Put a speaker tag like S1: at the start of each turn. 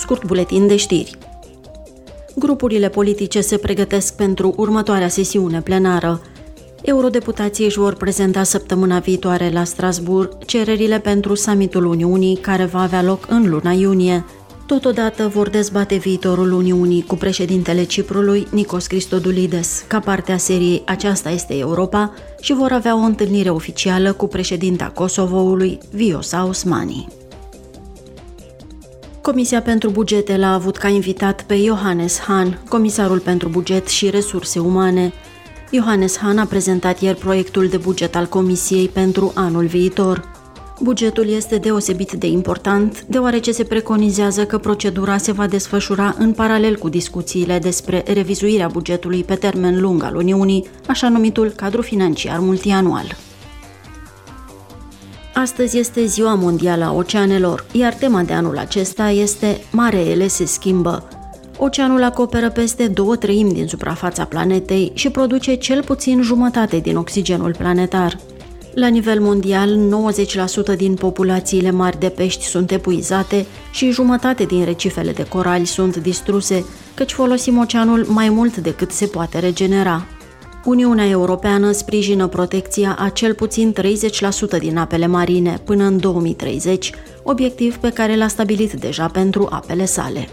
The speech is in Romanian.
S1: scurt buletin de știri. Grupurile politice se pregătesc pentru următoarea sesiune plenară. Eurodeputații își vor prezenta săptămâna viitoare la Strasbourg cererile pentru summitul Uniunii care va avea loc în luna iunie. Totodată vor dezbate viitorul Uniunii cu președintele Ciprului, Nikos Christodoulides, ca parte a seriei Aceasta este Europa și vor avea o întâlnire oficială cu președinta Kosovoului, Viosa Osmani. Comisia pentru bugete l-a avut ca invitat pe Johannes Hahn, comisarul pentru buget și resurse umane. Johannes Hahn a prezentat ieri proiectul de buget al Comisiei pentru anul viitor. Bugetul este deosebit de important, deoarece se preconizează că procedura se va desfășura în paralel cu discuțiile despre revizuirea bugetului pe termen lung al Uniunii, așa numitul cadru financiar multianual. Astăzi este Ziua Mondială a Oceanelor, iar tema de anul acesta este Mareele se schimbă. Oceanul acoperă peste două treimi din suprafața planetei și produce cel puțin jumătate din oxigenul planetar. La nivel mondial, 90% din populațiile mari de pești sunt epuizate și jumătate din recifele de corali sunt distruse, căci folosim oceanul mai mult decât se poate regenera. Uniunea Europeană sprijină protecția a cel puțin 30% din apele marine până în 2030, obiectiv pe care l-a stabilit deja pentru apele sale.